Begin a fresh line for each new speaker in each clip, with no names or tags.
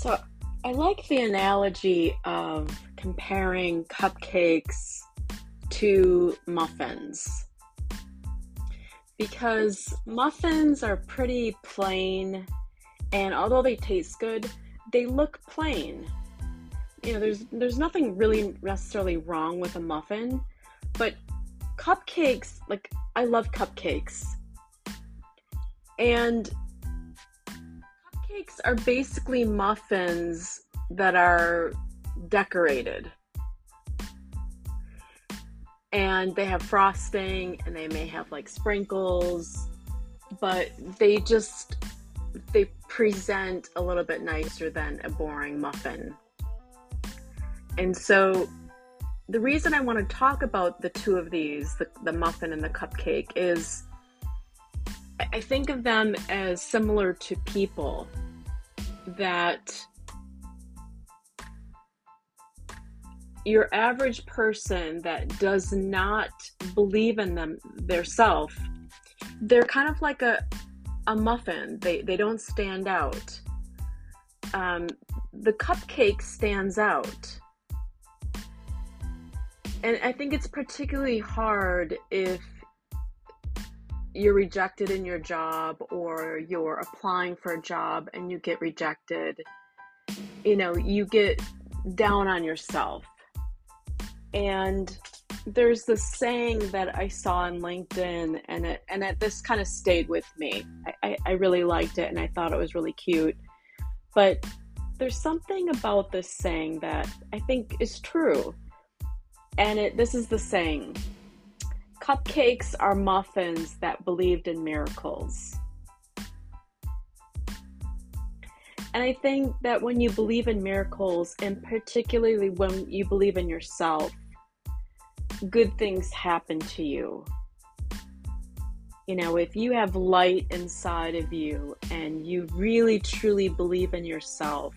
So I like the analogy of comparing cupcakes to muffins. Because muffins are pretty plain and although they taste good they look plain. You know there's there's nothing really necessarily wrong with a muffin but cupcakes like i love cupcakes. And cupcakes are basically muffins that are decorated. And they have frosting and they may have like sprinkles but they just they present a little bit nicer than a boring muffin. And so the reason i want to talk about the two of these the, the muffin and the cupcake is i think of them as similar to people that your average person that does not believe in them their self they're kind of like a a muffin. They they don't stand out. Um, the cupcake stands out. And i think it's particularly hard if you're rejected in your job or you're applying for a job and you get rejected you know you get down on yourself and there's this saying that I saw on LinkedIn, and it and it, this kind of stayed with me. I, I, I really liked it, and I thought it was really cute. But there's something about this saying that I think is true, and it this is the saying: "Cupcakes are muffins that believed in miracles." And I think that when you believe in miracles, and particularly when you believe in yourself, good things happen to you. You know, if you have light inside of you and you really truly believe in yourself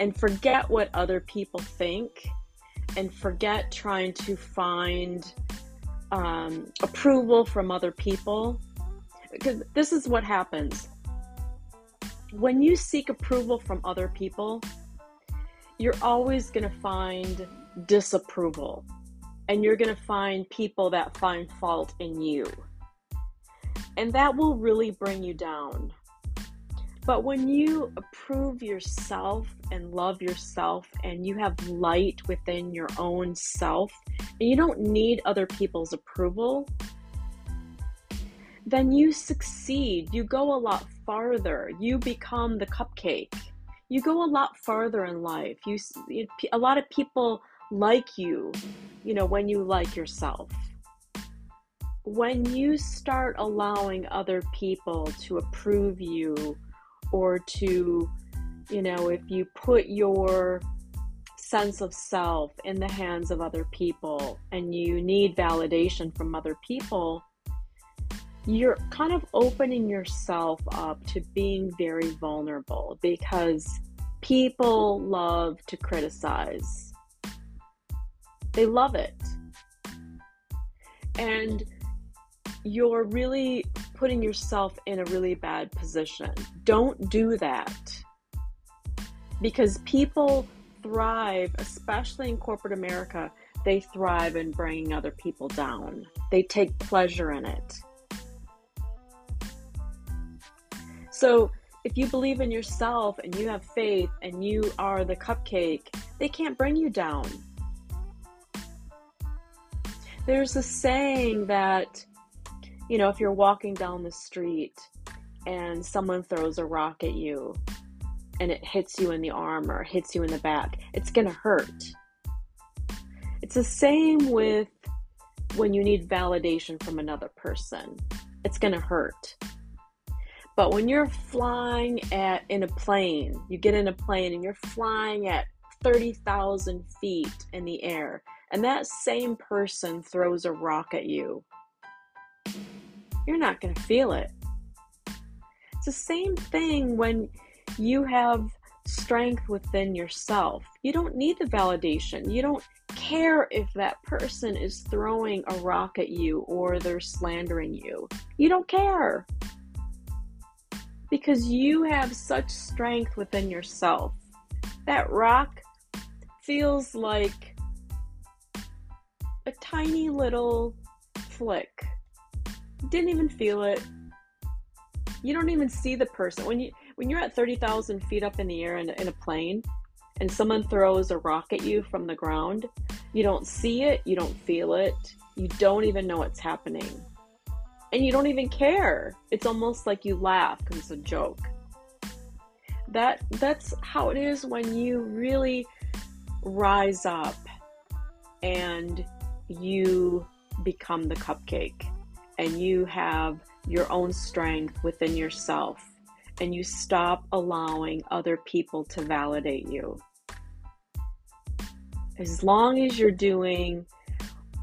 and forget what other people think and forget trying to find um, approval from other people, because this is what happens when you seek approval from other people, you're always going to find disapproval and you're going to find people that find fault in you. And that will really bring you down. But when you approve yourself and love yourself and you have light within your own self and you don't need other people's approval, then you succeed. You go a lot farther. You become the cupcake. You go a lot farther in life. You, a lot of people like you, you know, when you like yourself. When you start allowing other people to approve you or to, you know, if you put your sense of self in the hands of other people and you need validation from other people, you're kind of opening yourself up to being very vulnerable because people love to criticize. They love it. And you're really putting yourself in a really bad position. Don't do that. Because people thrive, especially in corporate America, they thrive in bringing other people down. They take pleasure in it. So if you believe in yourself and you have faith and you are the cupcake, they can't bring you down. There's a saying that, you know, if you're walking down the street and someone throws a rock at you and it hits you in the arm or hits you in the back, it's going to hurt. It's the same with when you need validation from another person. It's going to hurt. But when you're flying at in a plane, you get in a plane and you're flying at 30,000 feet in the air, and that same person throws a rock at you, you're not going to feel it. It's the same thing when you have strength within yourself. You don't need the validation. You don't care if that person is throwing a rock at you or they're slandering you. You don't care because you have such strength within yourself. that rock feels like a tiny little flick. Didn't even feel it. You don't even see the person. When you when you're at 30,000 feet up in the air in, in a plane and someone throws a rock at you from the ground, you don't see it, you don't feel it, you don't even know what's happening. And you don't even care. It's almost like you laugh because it's a joke. That that's how it is when you really rise up and you become the cupcake and you have your own strength within yourself and you stop allowing other people to validate you. As long as you're doing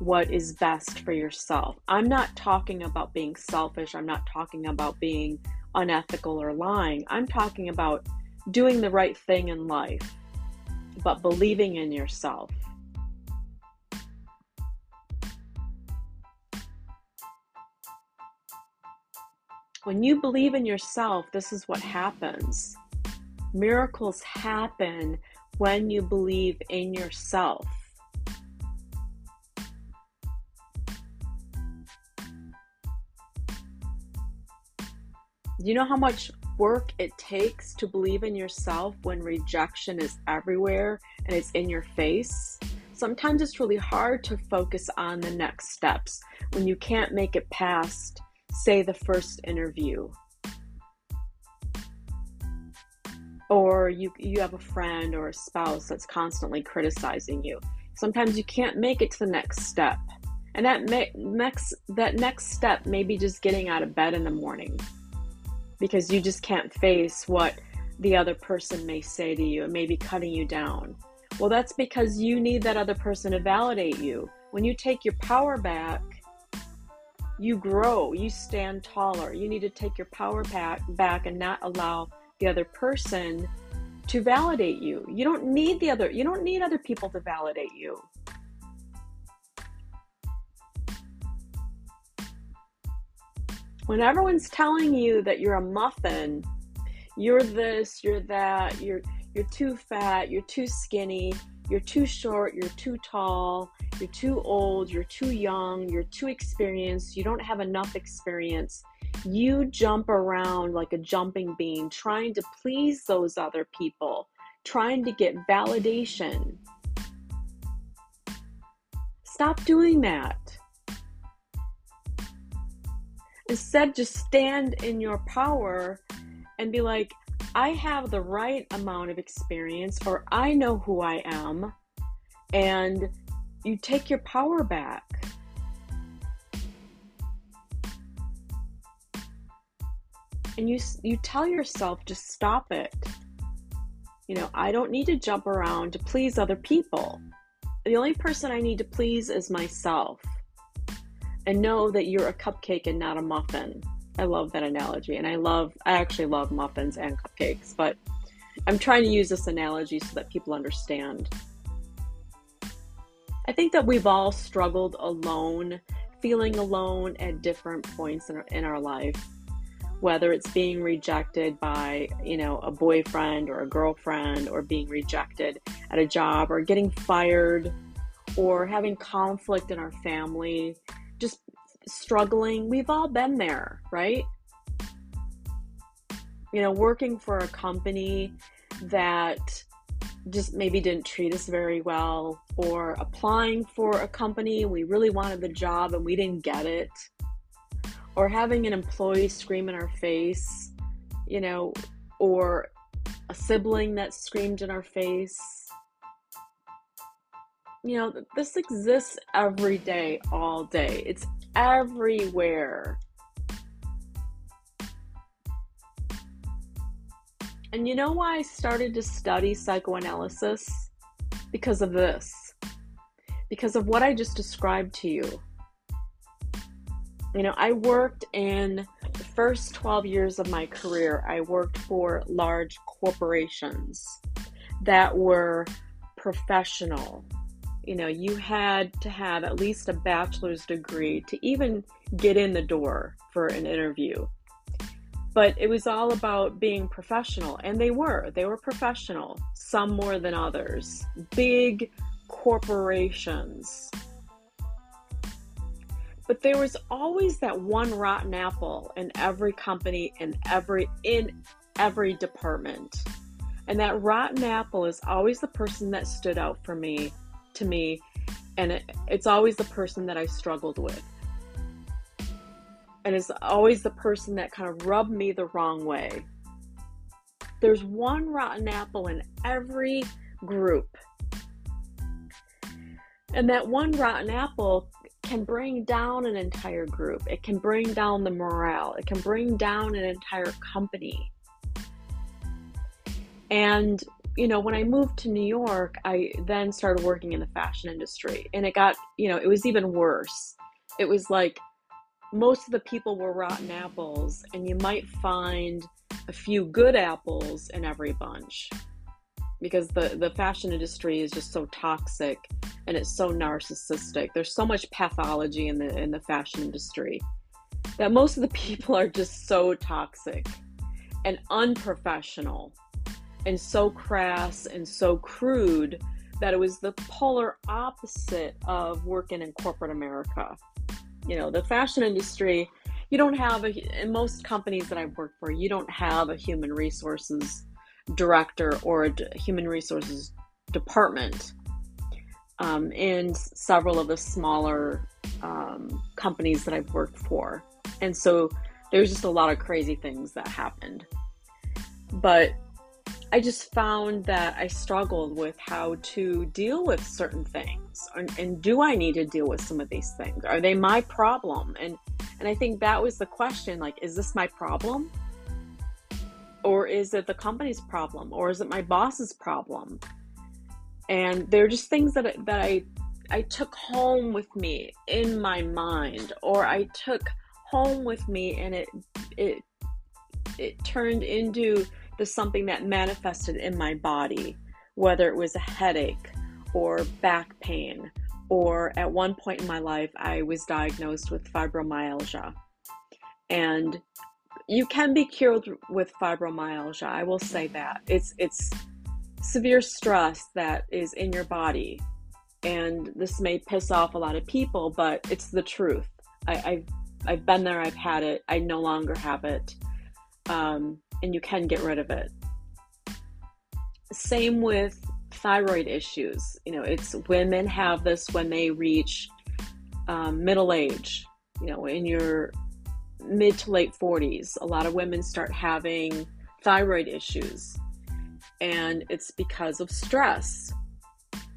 what is best for yourself. I'm not talking about being selfish. I'm not talking about being unethical or lying. I'm talking about doing the right thing in life, but believing in yourself. When you believe in yourself, this is what happens. Miracles happen when you believe in yourself. Do you know how much work it takes to believe in yourself when rejection is everywhere and it's in your face? Sometimes it's really hard to focus on the next steps when you can't make it past say the first interview. Or you you have a friend or a spouse that's constantly criticizing you. Sometimes you can't make it to the next step. And that next that next step may be just getting out of bed in the morning. Because you just can't face what the other person may say to you. And maybe cutting you down. Well that's because you need that other person to validate you. When you take your power back you grow, you stand taller. You need to take your power back, back and not allow the other person to validate you. You don't need the other you don't need other people to validate you. When everyone's telling you that you're a muffin, you're this, you're that, you're you're too fat, you're too skinny, you're too short, you're too tall, you're too old, you're too young, you're too experienced, you don't have enough experience. You jump around like a jumping bean trying to please those other people, trying to get validation. Stop doing that. Instead, just stand in your power and be like, I have the right amount of experience, or I know who I am, and you take your power back. And you you tell yourself to stop it. You know, I don't need to jump around to please other people. The only person I need to please is myself. And know that you're a cupcake and not a muffin. I love that analogy and I love I actually love muffins and cupcakes, but I'm trying to use this analogy so that people understand. I think that we've all struggled alone, feeling alone at different points in our, in our life. Whether it's being rejected by, you know, a boyfriend or a girlfriend, or being rejected at a job, or getting fired, or having conflict in our family, struggling. We've all been there, right? You know, working for a company that just maybe didn't treat us very well, or applying for a company, we really wanted the job and we didn't get it, or having an employee scream in our face, you know, or a sibling that screamed in our face. You know, this exists every day, all day. It's everywhere. And you know why I started to study psychoanalysis? Because of this. Because of what I just described to you. You know, I worked in the first 12 years of my career, I worked for large corporations that were professional. You know, you had to have at least a bachelor's degree to even get in the door for an interview. But it was all about being professional and they were. They were professional some more than others. Big corporations. But there was always that one rotten apple in every company in every in every department. And that rotten apple is always the person that stood out for me to me and it, it's always the person that i struggled with and it's always the person that kind of rubbed me the wrong way. There's one rotten apple in every group. And that one rotten apple can bring down an entire group. It can bring down the morale. It can bring down an entire company. And, you know, when I moved to New York, I then started working in the fashion industry. And it got, you know, it was even worse. It was like most of the people were rotten apples, and you might find a few good apples in every bunch because the, the fashion industry is just so toxic and it's so narcissistic. There's so much pathology in the in the fashion industry that most of the people are just so toxic and unprofessional and so crass and so crude that it was the polar opposite of working in corporate America. You know the fashion industry you don't have a in most companies that i've worked for you don't have a human resources director or a human resources department. Um, in several of the smaller um, companies that i've worked for. And so there's just a lot of crazy things that happened. But I just found that I struggled with how to deal with certain things. And, and, do I need to deal with some of these things? Are they my problem? And and I think that was the question like is this my problem? Or is it the company's problem? Or is it my boss's problem? And they're just things that that I I took home with me in my mind or I took home with me and it it it turned into something that manifested in my body, whether it was a headache or back pain, or at one point in my life, I was diagnosed with fibromyalgia. And you can be cured with fibromyalgia. I will say that. It's it's severe stress that is in your body. And this may piss off a lot of people, but it's the truth. I, have I've been there, I've had it, I no longer have it. Um, and you can get rid of it. Same with thyroid issues. You know, it's women have this when they reach um, middle age, you know, in your mid to late 40s. A lot of women start having thyroid issues, and it's because of stress.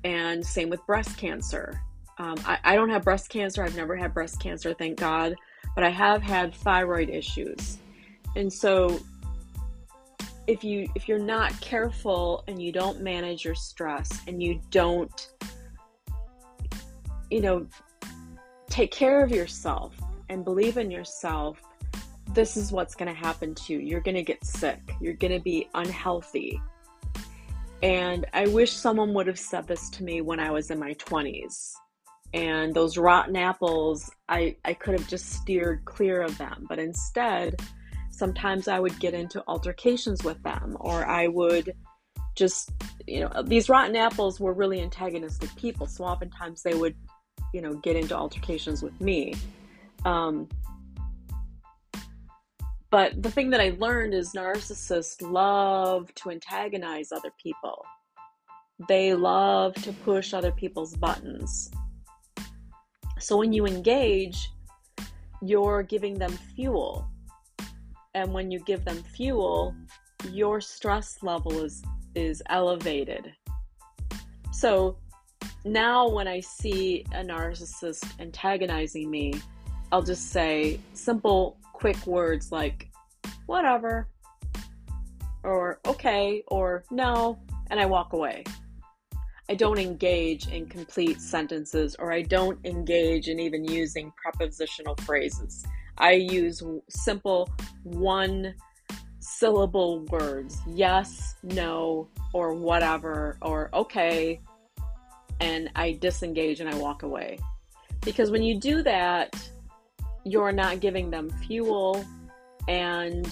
And same with breast cancer. Um, I, I don't have breast cancer, I've never had breast cancer, thank God, but I have had thyroid issues. And so if you if you're not careful and you don't manage your stress and you don't you know take care of yourself and believe in yourself this is what's going to happen to you. You're going to get sick. You're going to be unhealthy. And i wish someone would have said this to me when i was in my 20s and those rotten apples i i could have just steered clear of them. But instead sometimes I would get into altercations with them, or I would just, you know, these rotten apples were really antagonistic people. So oftentimes they would, you know, get into altercations with me. Um, but the thing that I learned is narcissists love to antagonize other people. They love to push other people's buttons. So when you engage, you're giving them fuel and when you give them fuel your stress level is is elevated so now when i see a narcissist antagonizing me i'll just say simple quick words like whatever or okay or no and i walk away I don't engage in complete sentences or I don't engage in even using prepositional phrases. I use simple one syllable words yes, no, or whatever, or okay, and I disengage and I walk away. Because when you do that, you're not giving them fuel and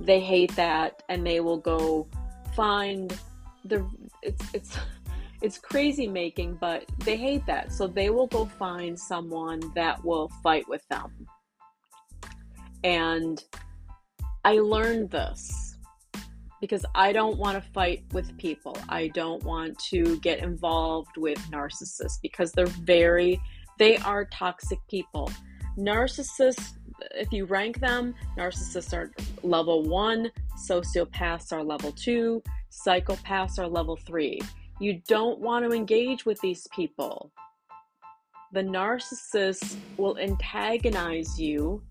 they hate that and they will go find the it's it's it's crazy making but they hate that so they will go find someone that will fight with them and i learned this because i don't want to fight with people i don't want to get involved with narcissists because they're very they are toxic people narcissists if you rank them, narcissists are level one, sociopaths are level two, psychopaths are level three. You don't want to engage with these people. The narcissist will antagonize you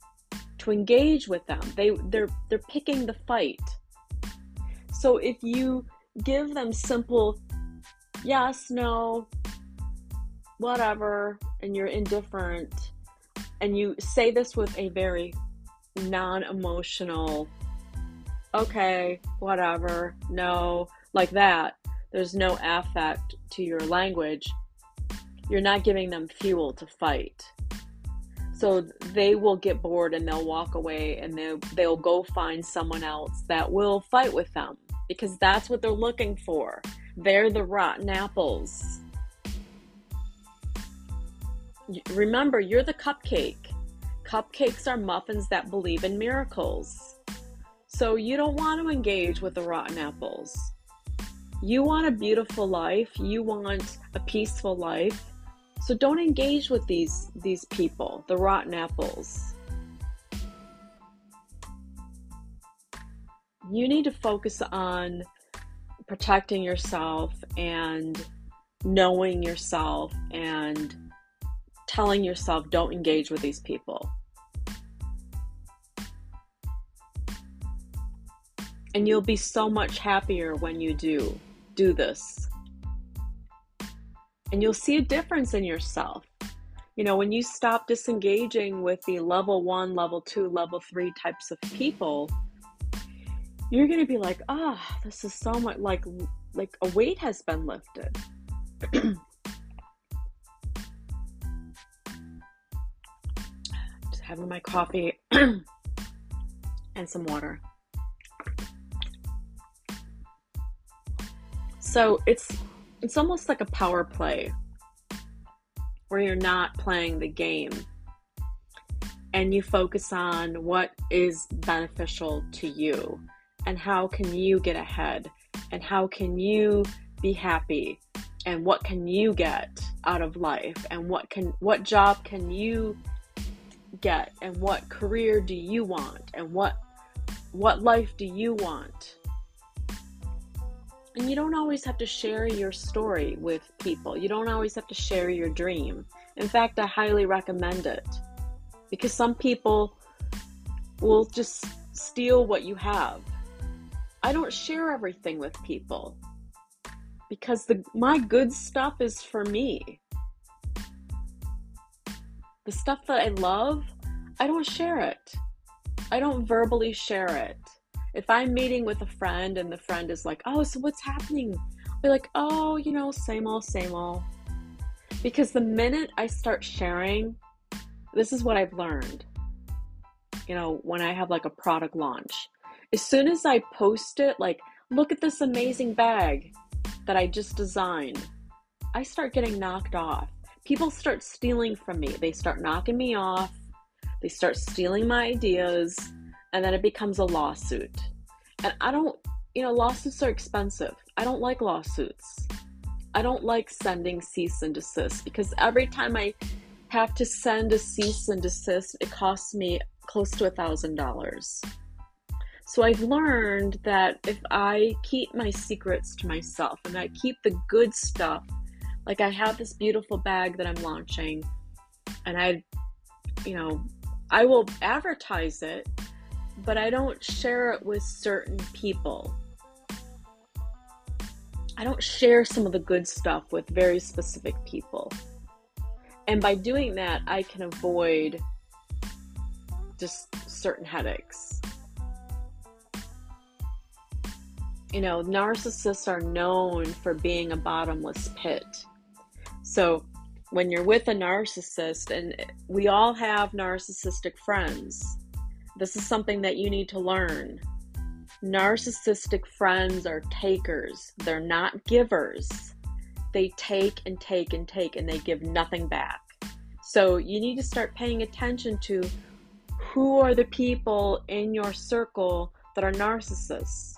engage with them. They they're they're picking the fight. So if you give them simple yes, no, whatever, and you're indifferent, and you say this with a very non emotional, okay, whatever, no, like that, there's no affect to your language, you're not giving them fuel to fight. So they will get bored and they'll walk away and they'll, they'll go find someone else that will fight with them because that's what they're looking for. They're the rotten apples remember, you're the cupcake. Cupcakes are muffins that believe in miracles. So you don't want to engage with the rotten apples. You want a beautiful life, you want a peaceful life. So don't engage with these these people, the rotten apples. You need to focus on protecting yourself and knowing yourself and telling yourself don't engage with these people. And you'll be so much happier when you do do this. And you'll see a difference in yourself. You know, when you stop disengaging with the level one, level two, level three types of people, you're going to be like, ah, oh, this is so much like, like a weight has been lifted. Just having my coffee and some water. So it's it's almost like a power play where you're not playing the game and you focus on what is beneficial to you and how can you get ahead and how can you be happy and what can you get out of life and what can what job can you get and what career do you want and what what life do you want and you don't always have to share your story with people. You don't always have to share your dream. In fact i highly recommend it. Because some people will just steal what you have. I don't share everything with people. Because the my good stuff is for me. The stuff that I love, I don't share it. I don't verbally share it. If I'm meeting with a friend and the friend is like, oh, so what's happening? I'll be like, oh, you know, same old, same old. Because the minute I start sharing, this is what I've learned. You know, when I have like a product launch, as soon as I post it, like, look at this amazing bag that I just designed, I start getting knocked off people start stealing from me. They start knocking me off, they start stealing my ideas, and then it becomes a lawsuit. And I don't, you know, lawsuits are expensive. I don't like lawsuits. I don't like sending cease and desist because every time I have to send a cease and desist, it costs me close to a thousand dollars. So I've learned that if I keep my secrets to myself and I keep the good stuff like I have this beautiful bag that I'm launching and I you know, I will advertise it, but I don't share it with certain people. I don't share some of the good stuff with very specific people. And by doing that, I can avoid just certain headaches. You know, narcissists are known for being a bottomless pit. So when you're with a narcissist, and we all have narcissistic friends, this is something that you need to learn. Narcissistic friends are takers, they're not givers. They take and take and take, and they give nothing back. So you need to start paying attention to who are the people in your circle that are narcissists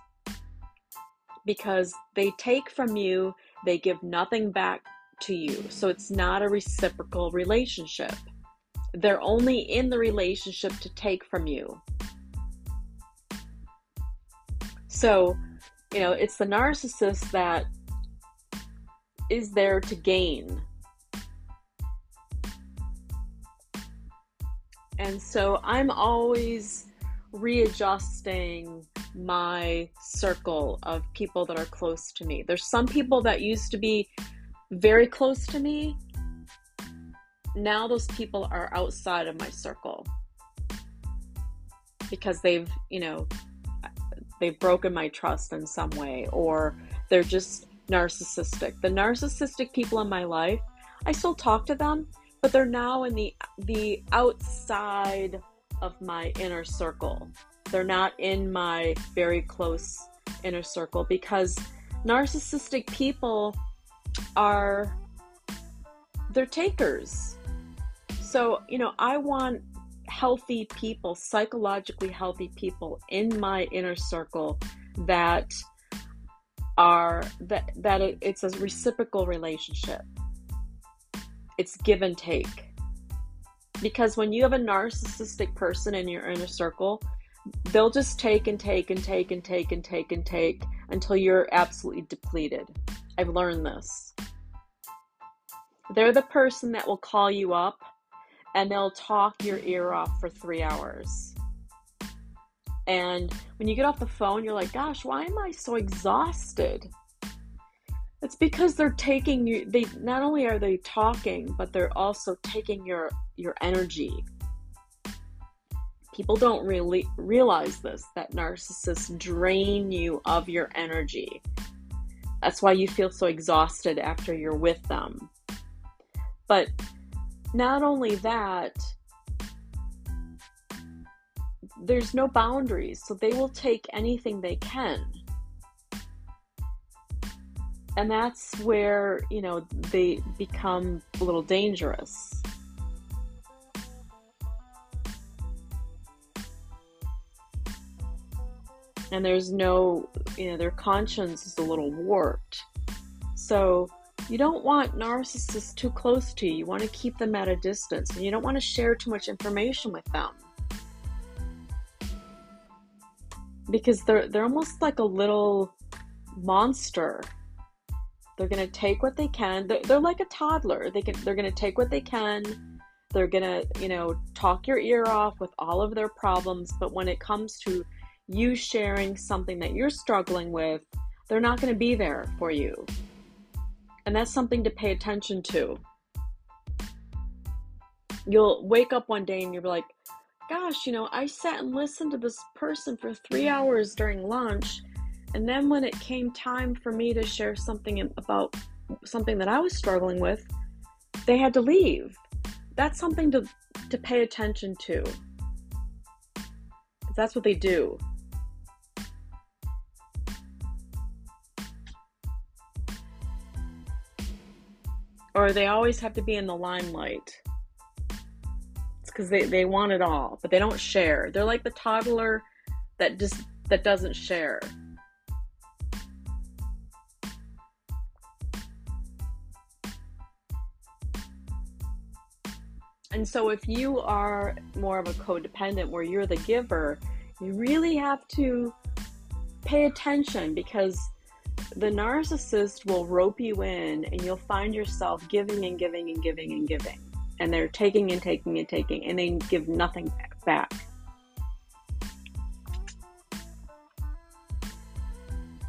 because they take from you, they give nothing back to you. So it's not a reciprocal relationship. They're only in the relationship to take from you. So, you know, it's the narcissist that is there to gain. And so I'm always readjusting my circle of people that are close to me. There's some people that used to be very close to me. Now those people are outside of my circle because they've, you know, they've broken my trust in some way or they're just narcissistic. The narcissistic people in my life, I still talk to them, but they're now in the the outside of my inner circle. They're not in my very close inner circle because narcissistic people are they're takers. So, you know, I want healthy people, psychologically healthy people in my inner circle that are that that it's a reciprocal relationship. It's give and take. Because when you have a narcissistic person in your inner circle, they'll just take and take and take and take and take and take until you're absolutely depleted. I've learned this. They're the person that will call you up and they'll talk your ear off for three hours. And when you get off the phone, you're like, gosh, why am I so exhausted? It's because they're taking you they not only are they talking, but they're also taking your your energy. People don't really realize this that narcissists drain you of your energy. That's why you feel so exhausted after you're with them. But not only that, there's no boundaries, so they will take anything they can. And that's where, you know, they become a little dangerous. And there's no, you know, their conscience is a little warped. So, you don't want narcissists too close to you. You want to keep them at a distance and you don't want to share too much information with them. Because they're they're almost like a little monster. They're going to take what they can. They're, they're like a toddler. They can they're going to take what they can. They're going to, you know, talk your ear off with all of their problems, but when it comes to you sharing something that you're struggling with, they're not going to be there for you. And that's something to pay attention to. You'll wake up one day and you'll be like, gosh, you know, I sat and listened to this person for three hours during lunch. And then when it came time for me to share something about something that I was struggling with, they had to leave. That's something to, to pay attention to. That's what they do. Or they always have to be in the limelight. It's because they, they want it all, but they don't share. They're like the toddler that just that doesn't share. And so if you are more of a codependent where you're the giver, you really have to pay attention because the narcissist will rope you in and you'll find yourself giving and giving and giving and giving. And they're taking and taking and taking and they give nothing back.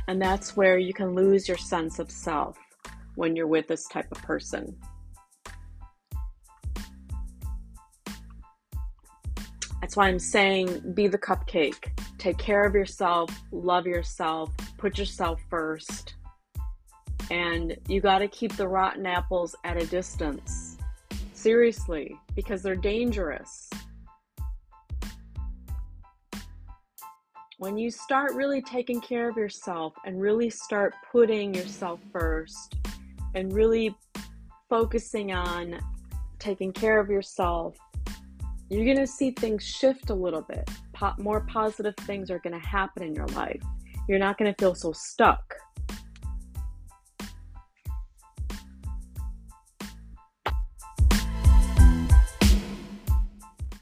And that's where you can lose your sense of self when you're with this type of person. That's why I'm saying be the cupcake. Take care of yourself, love yourself, put yourself first. And you got to keep the rotten apples at a distance. Seriously, because they're dangerous. when you start really taking care of yourself and really start putting yourself first and really focusing on taking care of yourself, you're going to see things shift a little bit. Po- more positive things are going to happen in your life. You're not going to feel so stuck